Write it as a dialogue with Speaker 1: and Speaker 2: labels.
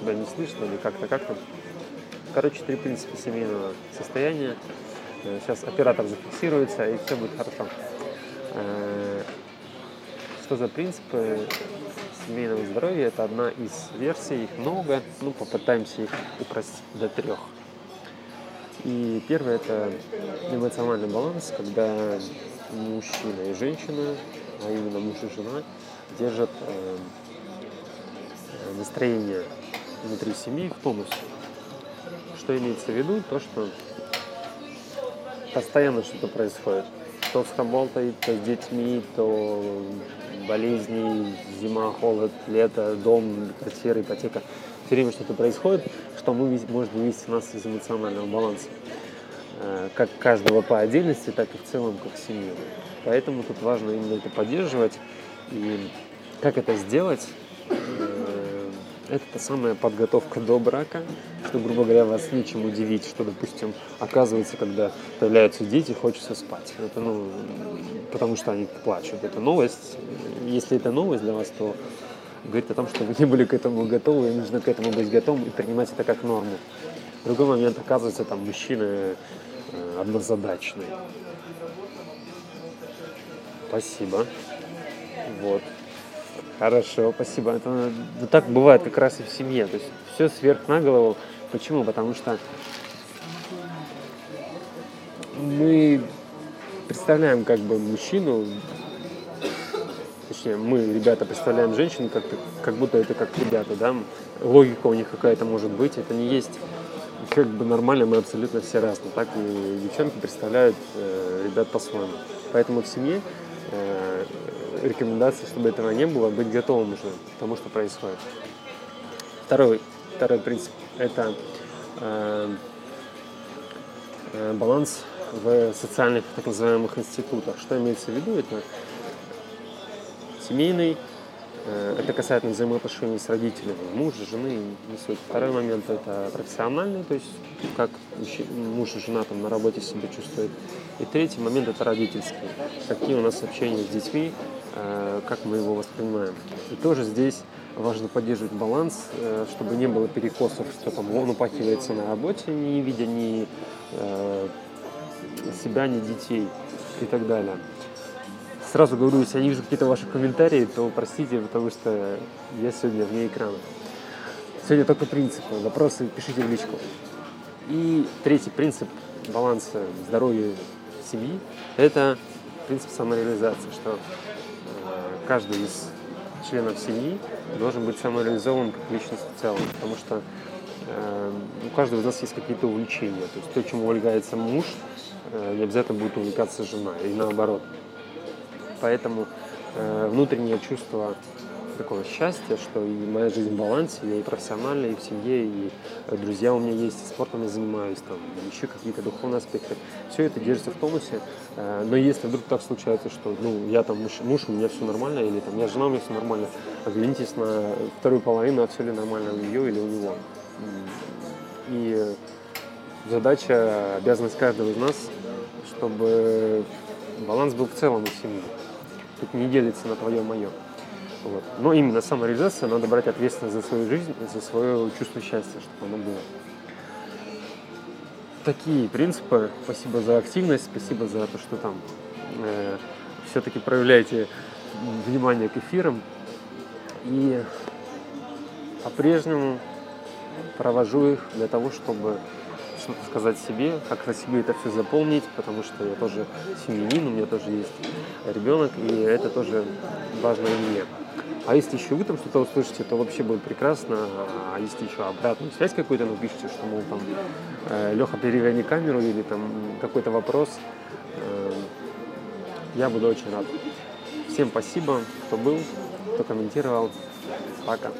Speaker 1: тебя не слышно или как-то, как-то. Короче, три принципа семейного состояния. Э, сейчас оператор зафиксируется, и все будет хорошо. Э, что за принципы семейного здоровья? Это одна из версий, их много. Ну, попытаемся их упростить до трех. И первое – это эмоциональный баланс, когда мужчина и женщина, а именно муж и жена, держат э, настроение внутри семьи в тонусе. Что имеется в виду? То, что постоянно что-то происходит. То с работой, то с детьми, то болезни, зима, холод, лето, дом, квартира, ипотека. Все время что-то происходит, что мы, может вывести нас из эмоционального баланса. Э, как каждого по отдельности, так и в целом как семью. Поэтому тут важно именно это поддерживать. И как это сделать? Это та самая подготовка до брака, что, грубо говоря, вас нечем удивить, что, допустим, оказывается, когда появляются дети, хочется спать. Это, ну, потому что они плачут. Это новость. Если это новость для вас, то говорит о том, что вы не были к этому готовы, и нужно к этому быть готовым и принимать это как норму. В другой момент оказывается, там, мужчина э, однозадачный. Спасибо. Вот. Хорошо, спасибо. Это, ну, так бывает как раз и в семье. То есть все сверх на голову. Почему? Потому что мы представляем как бы мужчину, точнее, мы, ребята, представляем женщину как, как будто это как ребята, да, логика у них какая-то может быть, это не есть как бы нормально, мы абсолютно все разные, так и девчонки представляют э, ребят по-своему. Поэтому в семье э, рекомендация, чтобы этого не было, быть готовым уже к тому, что происходит. Второй, второй принцип – это э, э, баланс в социальных так называемых институтах. Что имеется в виду? Это семейный, э, это касается взаимоотношений с родителями, мужа, жены. Второй момент – это профессиональный, то есть как муж и жена там на работе себя чувствуют. И третий момент – это родительский. Какие у нас общения с детьми, как мы его воспринимаем. И тоже здесь важно поддерживать баланс, э, чтобы не было перекосов, что там он упахивается на работе, не видя ни э, себя, ни детей и так далее. Сразу говорю, если я не вижу какие-то ваши комментарии, то простите, потому что я сегодня вне экрана. Сегодня только принципы. Вопросы пишите в личку. И третий принцип баланса здоровья семьи – это принцип самореализации, что каждый из членов семьи должен быть самореализован как личность в целом, потому что э, у каждого из нас есть какие-то увлечения. То есть то, чем увлекается муж, э, не обязательно будет увлекаться жена, и наоборот. Поэтому э, внутреннее чувство такого счастья, что и моя жизнь в балансе, я и профессионально, и в семье, и э, друзья у меня есть, и спортом я занимаюсь, там, еще какие-то духовные аспекты. Все это держится в тонусе. Э, но если вдруг так случается, что ну, я там муж, муж, у меня все нормально, или там я жена, у меня все нормально, оглянитесь на вторую половину, а все ли нормально у нее или у него. И задача, обязанность каждого из нас, чтобы баланс был в целом у семьи. Тут не делится на твое-мое. Вот. Но именно самореализация, надо брать ответственность за свою жизнь за свое чувство счастья, чтобы оно было. Такие принципы. Спасибо за активность, спасибо за то, что там э, все-таки проявляете внимание к эфирам. И по-прежнему провожу их для того, чтобы сказать себе, как на себе это все заполнить, потому что я тоже семьянин, у меня тоже есть ребенок, и это тоже важно и мне. А если еще вы там что-то услышите, то вообще будет прекрасно. А если еще обратную связь какую-то напишите, что, мол, там, э, Леха, переверни камеру или там какой-то вопрос, э, я буду очень рад. Всем спасибо, кто был, кто комментировал. Пока.